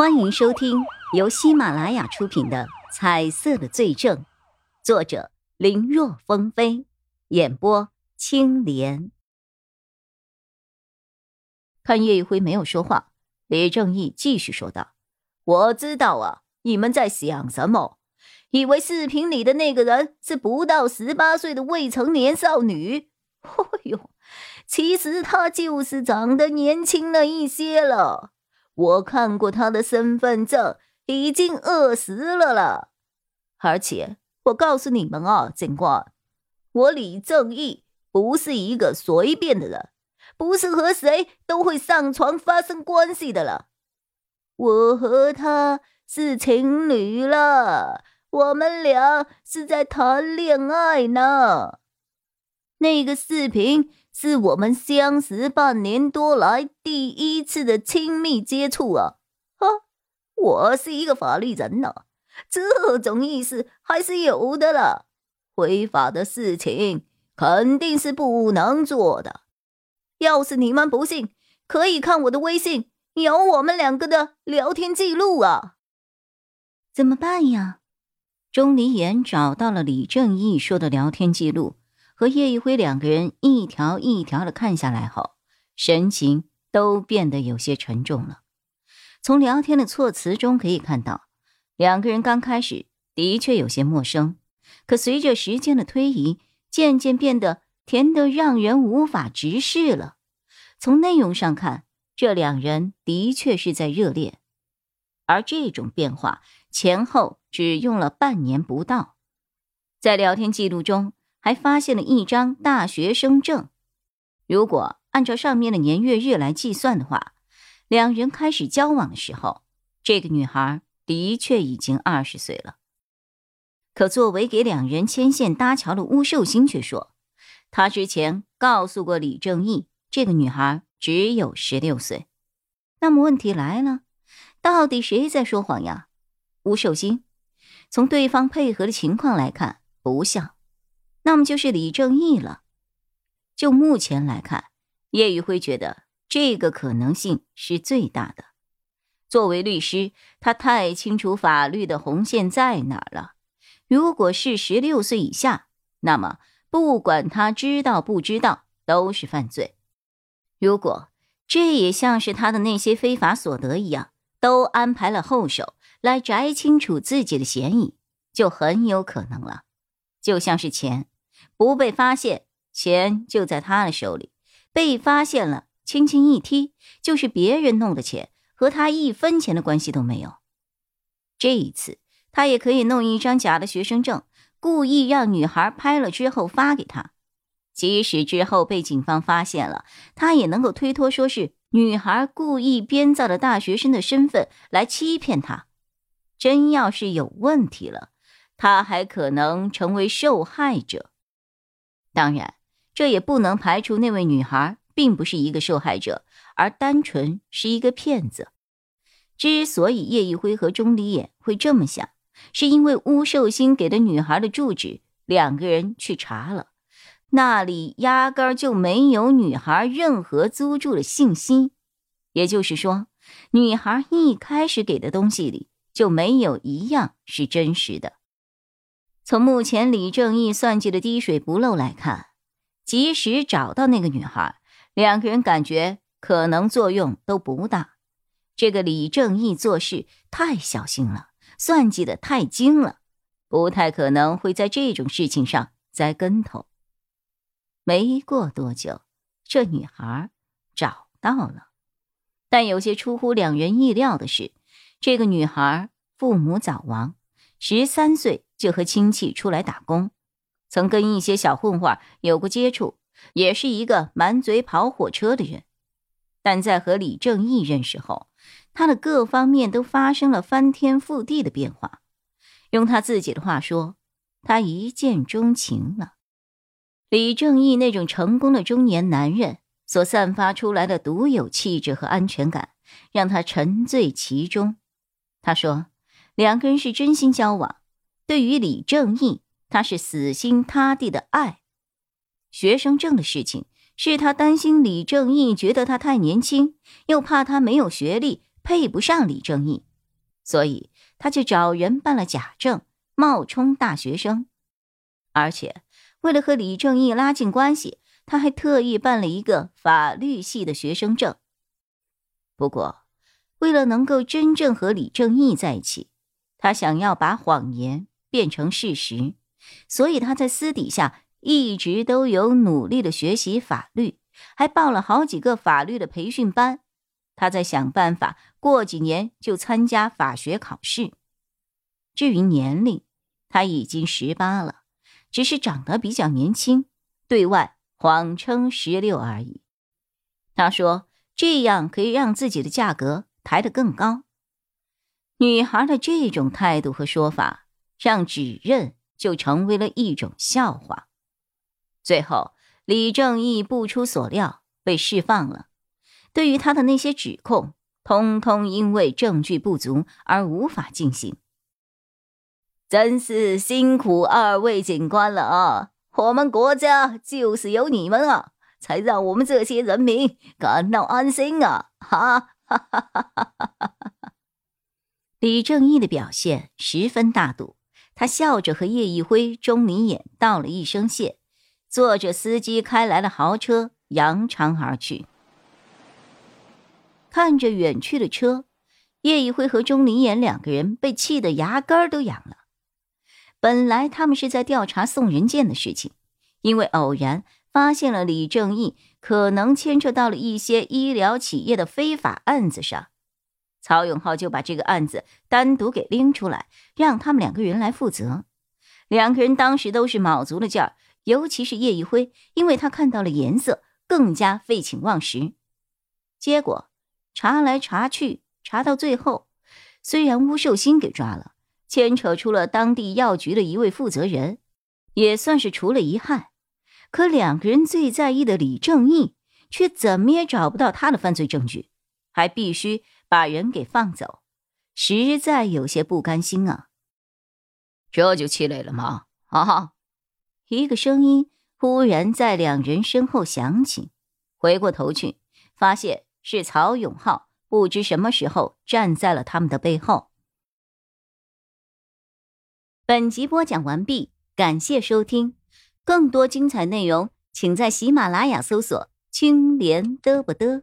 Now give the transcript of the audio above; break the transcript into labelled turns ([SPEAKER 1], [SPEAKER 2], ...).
[SPEAKER 1] 欢迎收听由喜马拉雅出品的《彩色的罪证》，作者林若风飞，演播青莲。看叶一辉没有说话，李正义继续说道：“我知道啊，你们在想什么？以为视频里的那个人是不到十八岁的未成年少女？哦 呦，其实她就是长得年轻了一些了。”我看过他的身份证，已经二十了了。而且我告诉你们啊，警官，我李正义不是一个随便的人，不是和谁都会上床发生关系的了。我和他是情侣了，我们俩是在谈恋爱呢。那个视频。是我们相识半年多来第一次的亲密接触啊！哈，我是一个法律人呢，这种意思还是有的了。违法的事情肯定是不能做的。要是你们不信，可以看我的微信，有我们两个的聊天记录啊。怎么办呀？钟离言找到了李正义说的聊天记录。和叶一辉两个人一条一条的看下来后，神情都变得有些沉重了。从聊天的措辞中可以看到，两个人刚开始的确有些陌生，可随着时间的推移，渐渐变得甜得让人无法直视了。从内容上看，这两人的确是在热恋，而这种变化前后只用了半年不到，在聊天记录中。还发现了一张大学生证，如果按照上面的年月日来计算的话，两人开始交往的时候，这个女孩的确已经二十岁了。可作为给两人牵线搭桥的巫寿星却说，他之前告诉过李正义，这个女孩只有十六岁。那么问题来了，到底谁在说谎呀？巫寿星，从对方配合的情况来看，不像。那么就是李正义了。就目前来看，叶宇辉觉得这个可能性是最大的。作为律师，他太清楚法律的红线在哪了。如果是十六岁以下，那么不管他知道不知道，都是犯罪。如果这也像是他的那些非法所得一样，都安排了后手来摘清楚自己的嫌疑，就很有可能了。就像是钱。不被发现，钱就在他的手里；被发现了，轻轻一踢，就是别人弄的钱，和他一分钱的关系都没有。这一次，他也可以弄一张假的学生证，故意让女孩拍了之后发给他。即使之后被警方发现了，他也能够推脱说是女孩故意编造的大学生的身份来欺骗他。真要是有问题了，他还可能成为受害者。当然，这也不能排除那位女孩并不是一个受害者，而单纯是一个骗子。之所以叶一辉和钟离眼会这么想，是因为巫寿星给的女孩的住址，两个人去查了，那里压根儿就没有女孩任何租住的信息。也就是说，女孩一开始给的东西里就没有一样是真实的。从目前李正义算计的滴水不漏来看，即使找到那个女孩，两个人感觉可能作用都不大。这个李正义做事太小心了，算计的太精了，不太可能会在这种事情上栽跟头。没过多久，这女孩找到了，但有些出乎两人意料的是，这个女孩父母早亡，十三岁。就和亲戚出来打工，曾跟一些小混混有过接触，也是一个满嘴跑火车的人。但在和李正义认识后，他的各方面都发生了翻天覆地的变化。用他自己的话说，他一见钟情了。李正义那种成功的中年男人所散发出来的独有气质和安全感，让他沉醉其中。他说，两个人是真心交往。对于李正义，他是死心塌地的爱。学生证的事情是他担心李正义觉得他太年轻，又怕他没有学历配不上李正义，所以他就找人办了假证，冒充大学生。而且为了和李正义拉近关系，他还特意办了一个法律系的学生证。不过，为了能够真正和李正义在一起，他想要把谎言变成事实，所以他在私底下一直都有努力的学习法律，还报了好几个法律的培训班。他在想办法，过几年就参加法学考试。至于年龄，他已经十八了，只是长得比较年轻，对外谎称十六而已。他说这样可以让自己的价格抬得更高。女孩的这种态度和说法，让指认就成为了一种笑话。最后，李正义不出所料被释放了。对于他的那些指控，通通因为证据不足而无法进行。真是辛苦二位警官了啊！我们国家就是有你们啊，才让我们这些人民感到安心啊！哈哈哈哈哈哈！李正义的表现十分大度，他笑着和叶一辉、钟林眼道了一声谢，坐着司机开来的豪车扬长而去。看着远去的车，叶一辉和钟林衍两个人被气得牙根都痒了。本来他们是在调查宋仁健的事情，因为偶然发现了李正义可能牵扯到了一些医疗企业的非法案子上，曹永浩就把这个案子单独给拎出来，让他们两个人来负责。两个人当时都是卯足了劲儿，尤其是叶一辉，因为他看到了颜色，更加废寝忘食。结果。查来查去，查到最后，虽然乌寿星给抓了，牵扯出了当地药局的一位负责人，也算是除了遗憾。可两个人最在意的李正义，却怎么也找不到他的犯罪证据，还必须把人给放走，实在有些不甘心啊！
[SPEAKER 2] 这就气馁了吗？啊！
[SPEAKER 1] 一个声音忽然在两人身后响起，回过头去，发现。是曹永浩，不知什么时候站在了他们的背后。本集播讲完毕，感谢收听，更多精彩内容，请在喜马拉雅搜索“青莲嘚不嘚”。